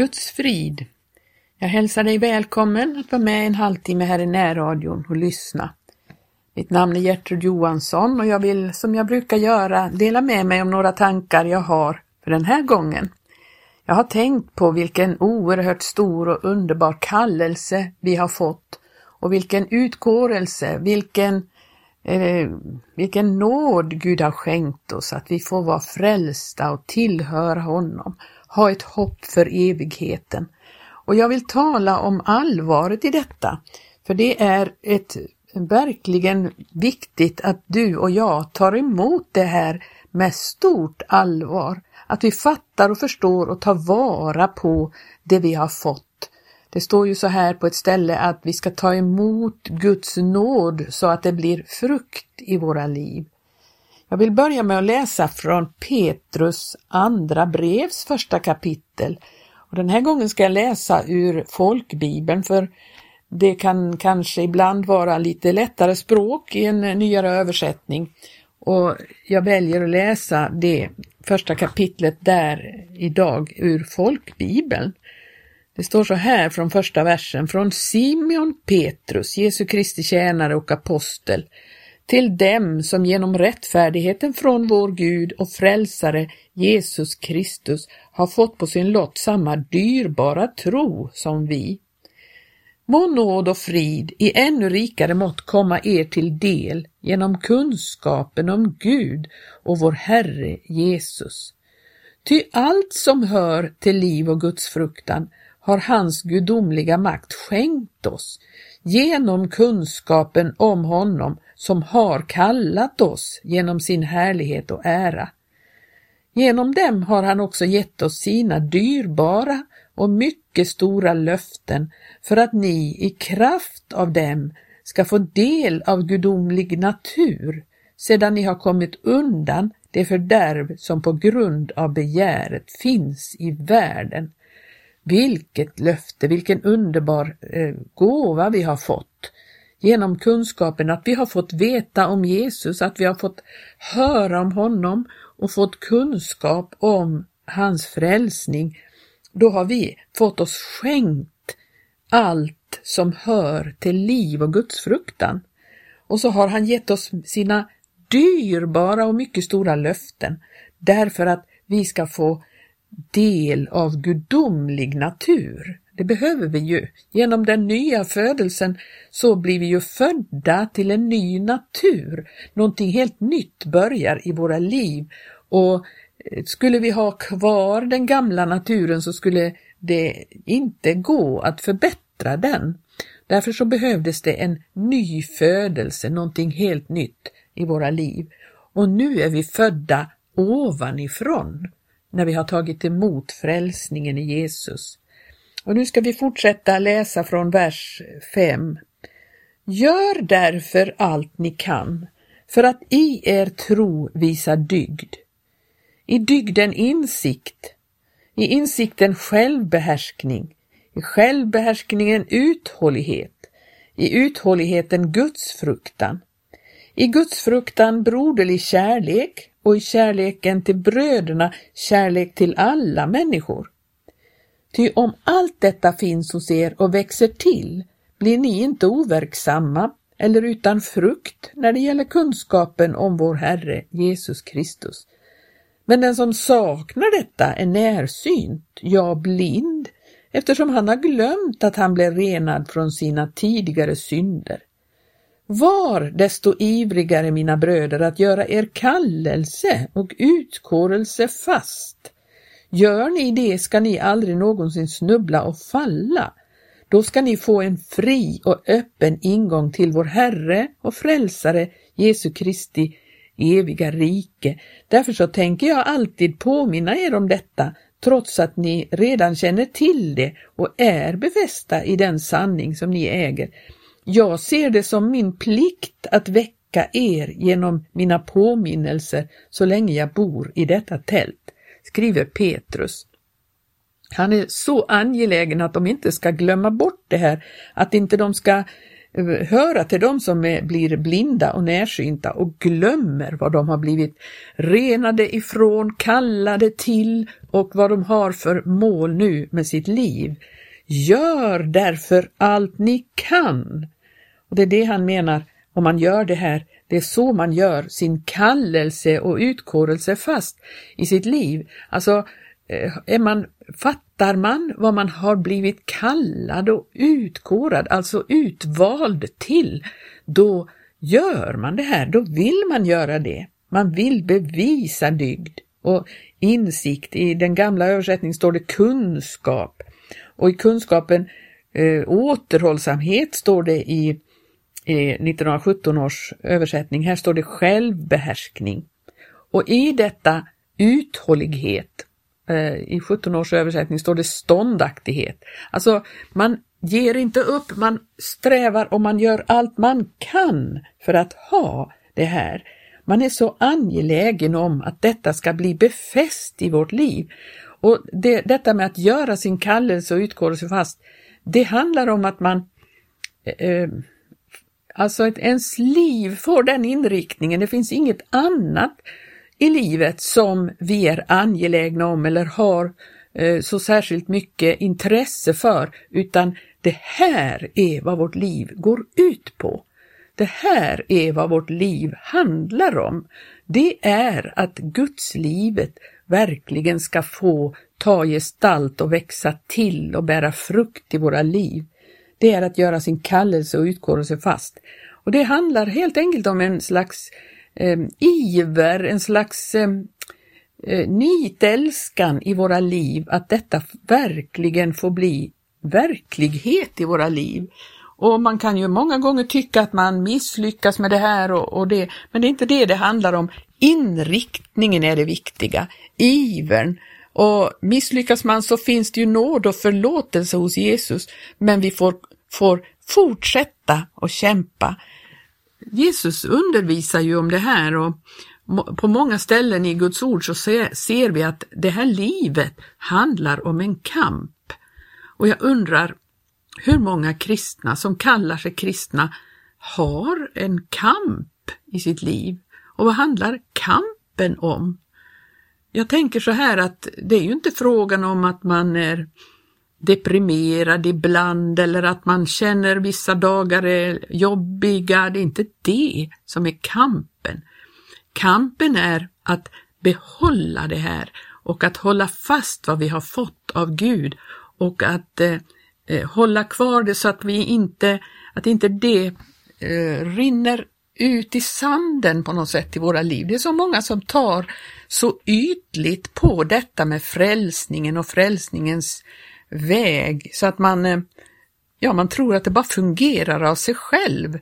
Guds frid. Jag hälsar dig välkommen att vara med en halvtimme här i närradion och lyssna. Mitt namn är Gertrud Johansson och jag vill, som jag brukar göra, dela med mig om några tankar jag har för den här gången. Jag har tänkt på vilken oerhört stor och underbar kallelse vi har fått och vilken utkårelse, vilken, eh, vilken nåd Gud har skänkt oss att vi får vara frälsta och tillhöra honom ha ett hopp för evigheten. Och jag vill tala om allvaret i detta, för det är ett verkligen viktigt att du och jag tar emot det här med stort allvar. Att vi fattar och förstår och tar vara på det vi har fått. Det står ju så här på ett ställe att vi ska ta emot Guds nåd så att det blir frukt i våra liv. Jag vill börja med att läsa från Petrus andra brevs första kapitel. Och den här gången ska jag läsa ur folkbibeln för det kan kanske ibland vara lite lättare språk i en nyare översättning. Och jag väljer att läsa det första kapitlet där idag ur folkbibeln. Det står så här från första versen, från Simeon Petrus, Jesu Kristi tjänare och apostel, till dem som genom rättfärdigheten från vår Gud och frälsare Jesus Kristus har fått på sin lott samma dyrbara tro som vi. Må nåd och frid i ännu rikare mått komma er till del genom kunskapen om Gud och vår Herre Jesus. Ty allt som hör till liv och gudsfruktan har hans gudomliga makt skänkt oss genom kunskapen om honom som har kallat oss genom sin härlighet och ära. Genom dem har han också gett oss sina dyrbara och mycket stora löften för att ni i kraft av dem ska få del av gudomlig natur sedan ni har kommit undan det fördärv som på grund av begäret finns i världen. Vilket löfte, vilken underbar eh, gåva vi har fått genom kunskapen att vi har fått veta om Jesus, att vi har fått höra om honom och fått kunskap om hans frälsning. Då har vi fått oss skänkt allt som hör till liv och gudsfruktan. Och så har han gett oss sina dyrbara och mycket stora löften därför att vi ska få del av gudomlig natur. Det behöver vi ju. Genom den nya födelsen så blir vi ju födda till en ny natur. Någonting helt nytt börjar i våra liv och eh, skulle vi ha kvar den gamla naturen så skulle det inte gå att förbättra den. Därför så behövdes det en ny födelse, någonting helt nytt i våra liv. Och nu är vi födda ovanifrån när vi har tagit emot frälsningen i Jesus. Och nu ska vi fortsätta läsa från vers 5. Gör därför allt ni kan för att i er tro visa dygd. I dygden insikt, i insikten självbehärskning, i självbehärskningen uthållighet, i uthålligheten gudsfruktan, i gudsfruktan broderlig kärlek och i kärleken till bröderna kärlek till alla människor. Ty om allt detta finns hos er och växer till blir ni inte overksamma eller utan frukt när det gäller kunskapen om vår Herre Jesus Kristus. Men den som saknar detta är närsynt, ja blind, eftersom han har glömt att han blev renad från sina tidigare synder. Var desto ivrigare, mina bröder, att göra er kallelse och utkårelse fast, Gör ni det ska ni aldrig någonsin snubbla och falla. Då ska ni få en fri och öppen ingång till vår Herre och Frälsare Jesu Kristi eviga rike. Därför så tänker jag alltid påminna er om detta, trots att ni redan känner till det och är befästa i den sanning som ni äger. Jag ser det som min plikt att väcka er genom mina påminnelser så länge jag bor i detta tält skriver Petrus. Han är så angelägen att de inte ska glömma bort det här, att inte de ska eh, höra till dem som är, blir blinda och närsynta och glömmer vad de har blivit renade ifrån, kallade till och vad de har för mål nu med sitt liv. Gör därför allt ni kan. Och Det är det han menar om man gör det här. Det är så man gör sin kallelse och utkårelse fast i sitt liv. Alltså, eh, är man, fattar man vad man har blivit kallad och utkårad, alltså utvald till, då gör man det här, då vill man göra det. Man vill bevisa dygd och insikt. I den gamla översättningen står det kunskap och i kunskapen eh, återhållsamhet står det i, i 1917 års översättning. Här står det självbehärskning. Och i detta uthållighet, eh, i 17 års översättning står det ståndaktighet. Alltså man ger inte upp, man strävar och man gör allt man kan för att ha det här. Man är så angelägen om att detta ska bli befäst i vårt liv. Och det, detta med att göra sin kallelse och utkårelse fast, det handlar om att man eh, eh Alltså ett, ens liv får den inriktningen. Det finns inget annat i livet som vi är angelägna om eller har eh, så särskilt mycket intresse för, utan det här är vad vårt liv går ut på. Det här är vad vårt liv handlar om. Det är att gudslivet verkligen ska få ta gestalt och växa till och bära frukt i våra liv. Det är att göra sin kallelse och utkårelse fast. Och det handlar helt enkelt om en slags eh, iver, en slags ehm, eh, nitälskan i våra liv, att detta verkligen får bli verklighet i våra liv. Och man kan ju många gånger tycka att man misslyckas med det här och, och det, men det är inte det det handlar om. Inriktningen är det viktiga, ivern. Och misslyckas man så finns det ju nåd och förlåtelse hos Jesus, men vi får, får fortsätta att kämpa. Jesus undervisar ju om det här och på många ställen i Guds ord så ser vi att det här livet handlar om en kamp. Och jag undrar hur många kristna som kallar sig kristna har en kamp i sitt liv. Och vad handlar kampen om? Jag tänker så här att det är ju inte frågan om att man är deprimerad ibland eller att man känner vissa dagar är jobbiga. Det är inte det som är kampen. Kampen är att behålla det här och att hålla fast vad vi har fått av Gud och att eh, eh hålla kvar det så att vi inte, att inte det eh, rinner ut i sanden på något sätt i våra liv. Det är så många som tar så ytligt på detta med frälsningen och frälsningens väg så att man, eh, ja, man tror att det bara fungerar av sig själv.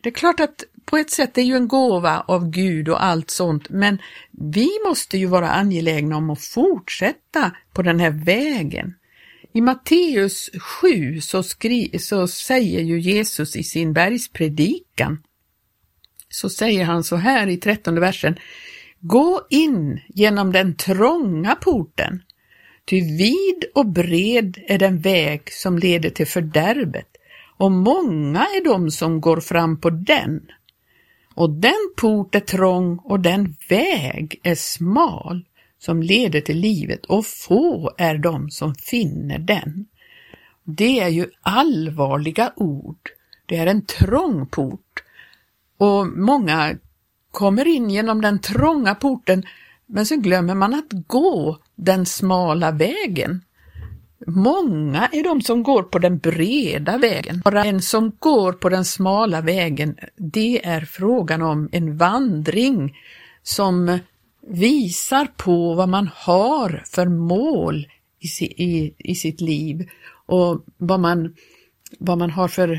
Det är klart att på ett sätt är ju en gåva av Gud och allt sånt, men vi måste ju vara angelägna om att fortsätta på den här vägen. I Matteus 7 så, skri, så säger ju Jesus i sin bergspredikan, så säger han så här i trettonde versen, Gå in genom den trånga porten, ty vid och bred är den väg som leder till fördärvet, och många är de som går fram på den. Och den port är trång och den väg är smal som leder till livet och få är de som finner den. Det är ju allvarliga ord. Det är en trång port och många kommer in genom den trånga porten men så glömmer man att gå den smala vägen. Många är de som går på den breda vägen. Bara en som går på den smala vägen, det är frågan om en vandring som visar på vad man har för mål i, i, i sitt liv och vad man, vad man har för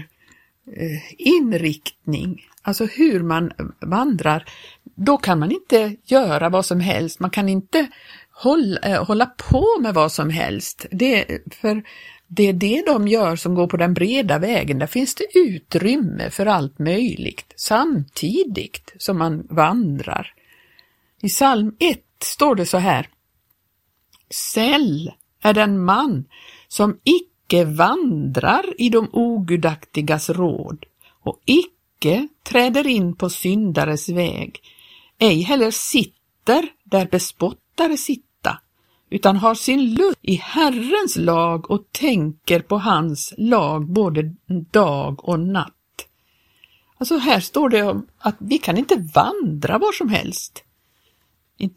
eh, inriktning, alltså hur man vandrar. Då kan man inte göra vad som helst, man kan inte hålla, eh, hålla på med vad som helst. Det, för det är det de gör som går på den breda vägen. Där finns det utrymme för allt möjligt samtidigt som man vandrar. I psalm 1 står det så här. Säll är den man som icke vandrar i de ogudaktigas råd och icke träder in på syndares väg, ej heller sitter där bespottare sitta, utan har sin lust i Herrens lag och tänker på hans lag både dag och natt. Alltså här står det om att vi kan inte vandra var som helst.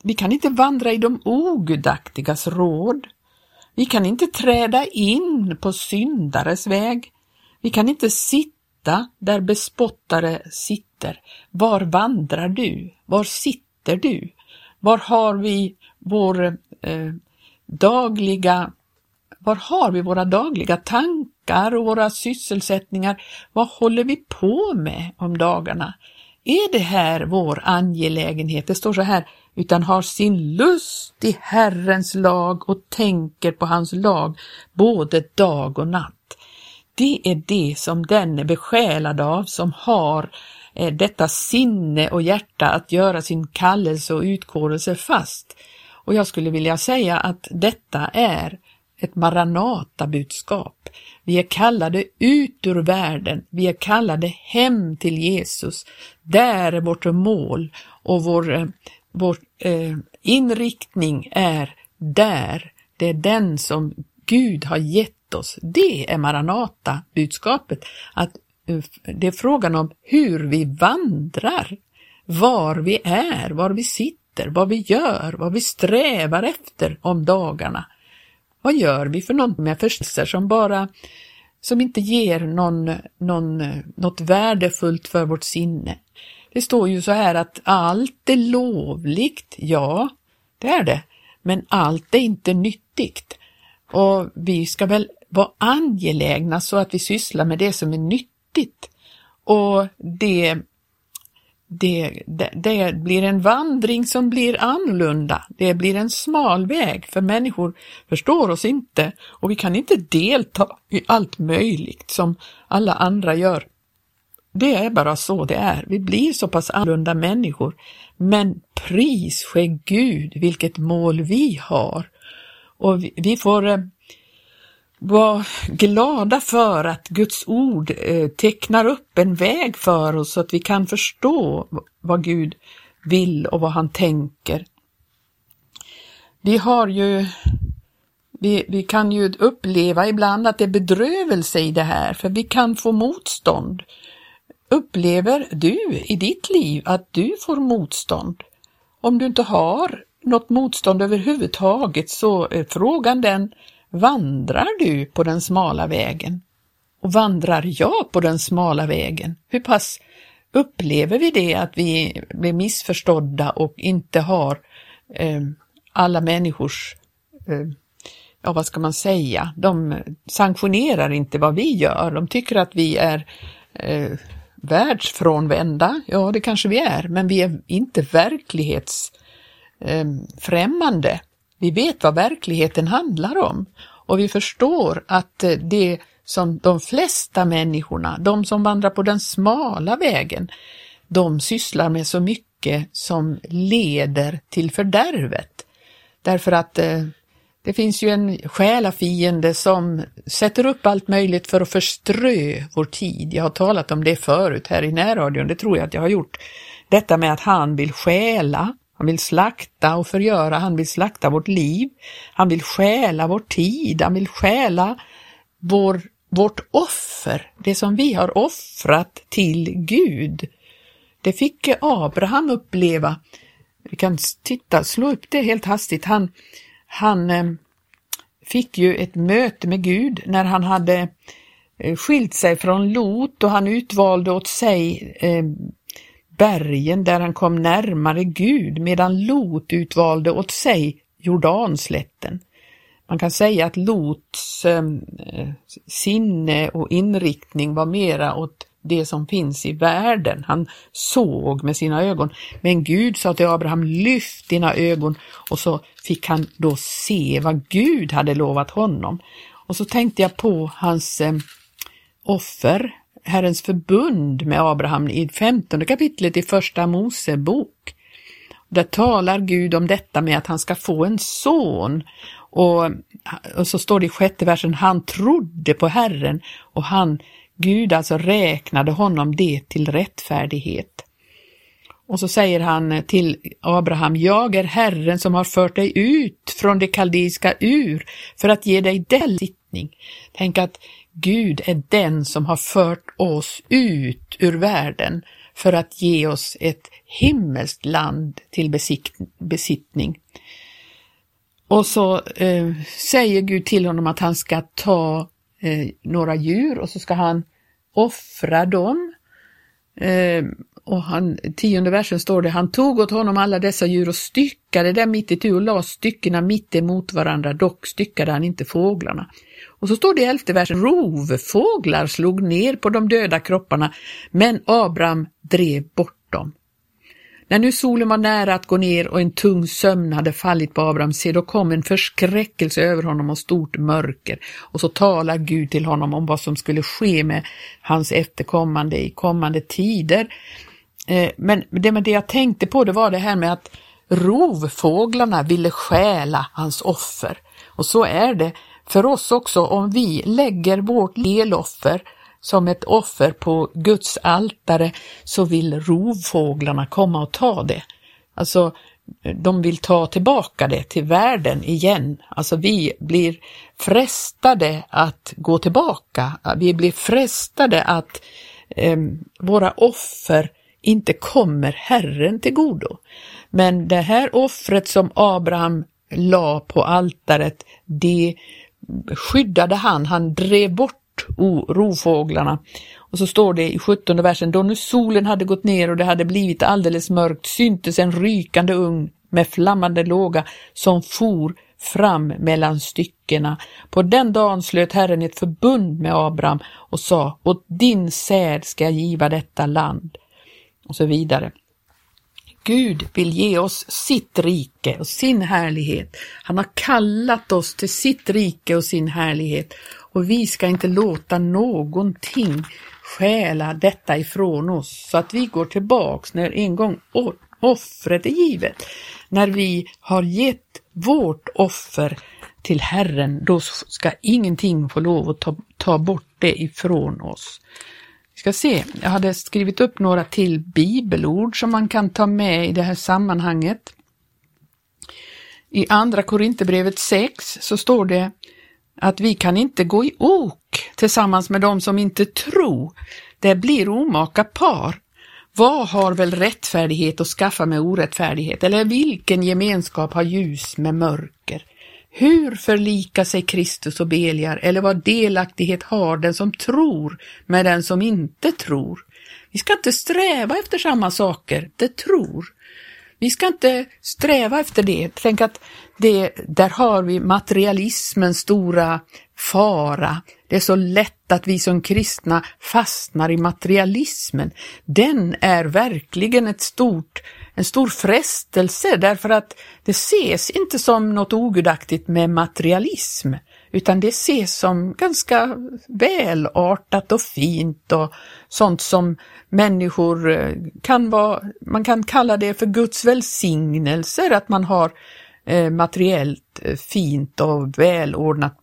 Vi kan inte vandra i de ogudaktigas råd. Vi kan inte träda in på syndares väg. Vi kan inte sitta där bespottare sitter. Var vandrar du? Var sitter du? Var har vi vår eh, dagliga var har vi våra dagliga tankar och våra sysselsättningar? Vad håller vi på med om dagarna? Är det här vår angelägenhet? Det står så här, utan har sin lust i Herrens lag och tänker på hans lag både dag och natt. Det är det som den är besjälad av som har eh, detta sinne och hjärta att göra sin kallelse och utkårelse fast. Och jag skulle vilja säga att detta är ett Maranata-budskap. Vi är kallade ut ur världen, vi är kallade hem till Jesus. Där är vårt mål och vår, eh, vår eh, inriktning är där. Det är den som Gud har gett oss. Det är Maranata-budskapet. Att eh, det är frågan om hur vi vandrar, var vi är, var vi sitter, vad vi gör, vad vi strävar efter om dagarna. Vad gör vi för något med förståelser som bara som inte ger någon, någon, något värdefullt för vårt sinne? Det står ju så här att allt är lovligt, ja, det är det, men allt är inte nyttigt. Och vi ska väl vara angelägna så att vi sysslar med det som är nyttigt. Och det det, det, det, blir en vandring som blir annorlunda. Det blir en smal väg för människor förstår oss inte och vi kan inte delta i allt möjligt som alla andra gör. Det är bara så det är. Vi blir så pass annorlunda människor. Men pris ske Gud vilket mål vi har. Och vi, vi får eh, glada för att Guds ord eh, tecknar upp en väg för oss så att vi kan förstå vad Gud vill och vad han tänker. Vi har ju vi, vi kan ju uppleva ibland att det är bedrövelse i det här, för vi kan få motstånd. Upplever du i ditt liv att du får motstånd? Om du inte har något motstånd överhuvudtaget så är frågan den, Vandrar du på den smala vägen? Och vandrar jag på den smala vägen? Hur pass upplever vi det att vi blir missförstådda och inte har eh, alla människors, eh, ja vad ska man säga, de sanktionerar inte vad vi gör. De tycker att vi är eh, världsfrånvända, ja det kanske vi är, men vi är inte verklighets Eh, vi vet vad verkligheten handlar om och vi förstår att eh, det som de flesta människorna, de som vandrar på den smala vägen, de sysslar med så mycket som leder till fördärvet. Därför att eh, det finns ju en själafiende som sätter upp allt möjligt för att förströ vår tid. Jag har talat om det förut här i närradion, det tror jag att jag har gjort. Detta med att han vill stjäla, han vill slakta och förgöra, han vill slakta vårt liv, han vill stjäla vår tid, han vill stjäla vår, vårt offer, det som vi har offrat till Gud. Det fick Abraham uppleva. Vi kan titta, slå upp det helt hastigt. Han, han eh, fick ju ett möte med Gud när han hade eh, skilt sig från Lot och han utvalde åt sig eh, bergen där han kom närmare Gud medan Lot utvalde åt sig Jordanslätten. Man kan säga att Lots ehm, eh, sinne och inriktning var mera åt det som finns i världen. Han såg med sina ögon. Men Gud sa till Abraham, lyft dina ögon och så fick han då se vad Gud hade lovat honom. Och så tänkte jag på hans eh, offer Herrens förbund med Abraham i femtonde kapitlet i första Mosebok. Där talar Gud om detta med att han ska få en son och, och så står det i sjätte versen, han trodde på Herren och han Gud alltså räknade honom det till rättfärdighet. Och så säger han till Abraham, jag är Herren som har fört dig ut från det kaldeiska ur för att ge dig den sittning. Tänk att Gud är den som har fört oss ut ur världen för att ge oss ett himmelskt land till besittning. Och så eh, säger Gud till honom att han ska ta eh, några djur och så ska han offra dem. Eh, och han, tionde versen står det, han tog åt honom alla dessa djur och styckade dem mitt i tu och la styckena mitt emot varandra, dock styckade han inte fåglarna. Och så står det i elfte versen, rovfåglar slog ner på de döda kropparna, men Abraham drev bort dem. När nu solen var nära att gå ner och en tung sömn hade fallit på Abraham, se då kom en förskräckelse över honom och stort mörker. Och så talar Gud till honom om vad som skulle ske med hans efterkommande i kommande tider. Eh, men det, men det jag tänkte på det var det här med att rovfåglarna ville stjäla hans offer. Och så är det för oss också om vi lägger vårt eloffer som ett offer på Guds altare så vill rovfåglarna komma och ta det. Alltså, de vill ta tillbaka det till världen igen. Alltså vi blir frestade att gå tillbaka. Vi blir frestade att eh, våra offer inte kommer Herren till godo. Men det här offret som Abraham la på altaret, det skyddade han, han drev bort rovfåglarna. Och så står det i 17 versen, då nu solen hade gått ner och det hade blivit alldeles mörkt syntes en rykande ugn med flammande låga som for fram mellan styckena. På den dagen slöt Herren ett förbund med Abraham och sa, åt din säd ska jag giva detta land. Och så vidare. Gud vill ge oss sitt rike och sin härlighet. Han har kallat oss till sitt rike och sin härlighet och vi ska inte låta någonting stjäla detta ifrån oss så att vi går tillbaks när en gång offret är givet. När vi har gett vårt offer till Herren, då ska ingenting få lov att ta, ta bort det ifrån oss. Vi ska se, jag hade skrivit upp några till bibelord som man kan ta med i det här sammanhanget. I Andra Korinthierbrevet 6 så står det att vi kan inte gå i ok tillsammans med dem som inte tror. Det blir omaka par. Vad har väl rättfärdighet att skaffa med orättfärdighet? Eller vilken gemenskap har ljus med mörker? Hur förlika sig Kristus och Beliar eller vad delaktighet har den som tror med den som inte tror? Vi ska inte sträva efter samma saker, det tror. Vi ska inte sträva efter det. Tänk att det, där har vi materialismens stora fara. Det är så lätt att vi som kristna fastnar i materialismen. Den är verkligen ett stort, en stor frestelse därför att det ses inte som något ogudaktigt med materialism utan det ses som ganska välartat och fint och sånt som människor eh, kan vara, man kan kalla det för Guds välsignelser, att man har eh, materiellt eh, fint och välordnat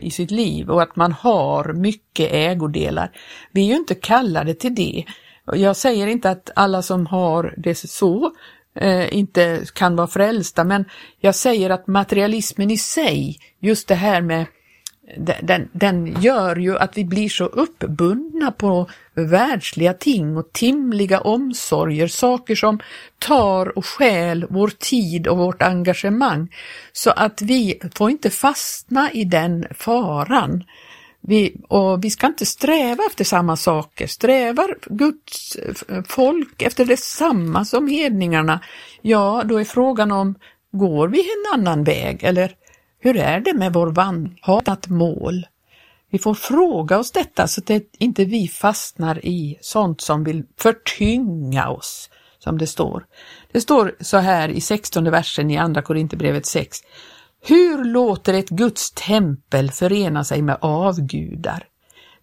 i sitt liv och att man har mycket ägodelar. Vi är ju inte kallade till det. Jag säger inte att alla som har det så eh, inte kan vara frälsta, men jag säger att materialismen i sig, just det här med den, den gör ju att vi blir så uppbundna på världsliga ting och timliga omsorger, saker som tar och stjäl vår tid och vårt engagemang, så att vi får inte fastna i den faran. Vi, och vi ska inte sträva efter samma saker. Strävar Guds eh, folk efter detsamma som hedningarna, ja, då är frågan om går vi en annan väg eller hur är det med vår vandring? Har ett mål? Vi får fråga oss detta så att inte vi fastnar i sånt som vill förtynga oss, som det står. Det står så här i 16 versen i Andra Korinthierbrevet 6. Hur låter ett Guds tempel förena sig med avgudar?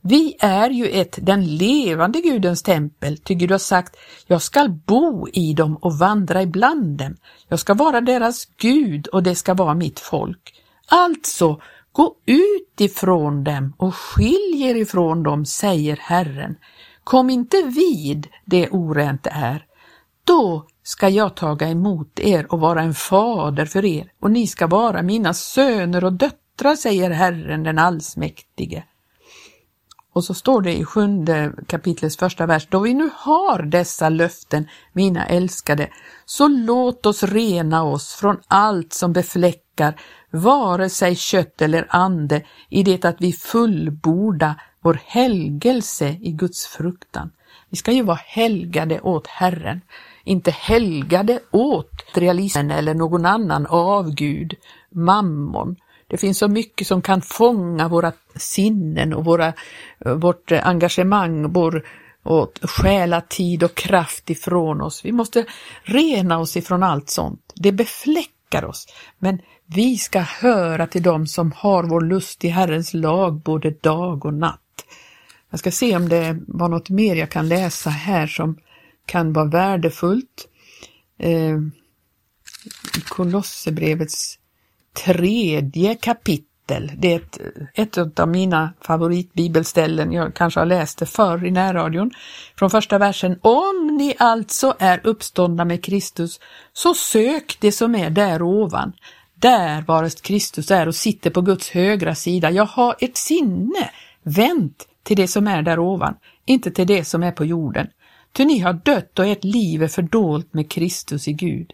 Vi är ju ett den levande Gudens tempel, ty Gud har sagt, jag skall bo i dem och vandra ibland dem. Jag ska vara deras Gud och det ska vara mitt folk. Alltså Gå ut ifrån dem och skilj er ifrån dem, säger Herren. Kom inte vid det orent är. Då ska jag taga emot er och vara en fader för er och ni ska vara mina söner och döttrar, säger Herren den allsmäktige. Och så står det i sjunde kapitlets första vers, då vi nu har dessa löften, mina älskade, så låt oss rena oss från allt som befläckar, vare sig kött eller ande, i det att vi fullborda vår helgelse i Guds fruktan. Vi ska ju vara helgade åt Herren, inte helgade åt realismen eller någon annan avgud, mammon, det finns så mycket som kan fånga våra sinnen och våra, vårt engagemang, vår, och stjäla tid och kraft ifrån oss. Vi måste rena oss ifrån allt sånt. Det befläckar oss. Men vi ska höra till dem som har vår lust i Herrens lag både dag och natt. Jag ska se om det var något mer jag kan läsa här som kan vara värdefullt. Eh, Kolosserbrevets tredje kapitel. Det är ett, ett av mina favoritbibelställen, jag kanske har läst det förr i närradion, från första versen. Om ni alltså är uppståndna med Kristus, så sök det som är där ovan, där varest Kristus är och sitter på Guds högra sida. Jag har ett sinne vänt till det som är där ovan, inte till det som är på jorden. Ty ni har dött och ert liv är fördolt med Kristus i Gud.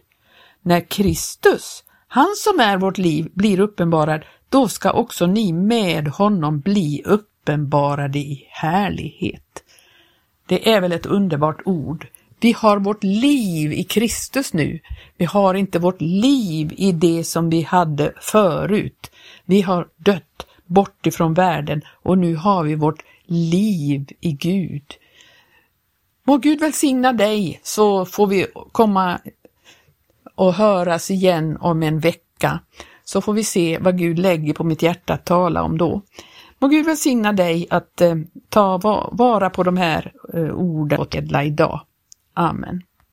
När Kristus han som är vårt liv blir uppenbarad, då ska också ni med honom bli uppenbarade i härlighet. Det är väl ett underbart ord. Vi har vårt liv i Kristus nu. Vi har inte vårt liv i det som vi hade förut. Vi har dött bort ifrån världen och nu har vi vårt liv i Gud. Må Gud välsigna dig så får vi komma och höras igen om en vecka så får vi se vad Gud lägger på mitt hjärta att tala om då. Må Gud välsigna dig att eh, ta vara på de här eh, orden och edla idag. Amen.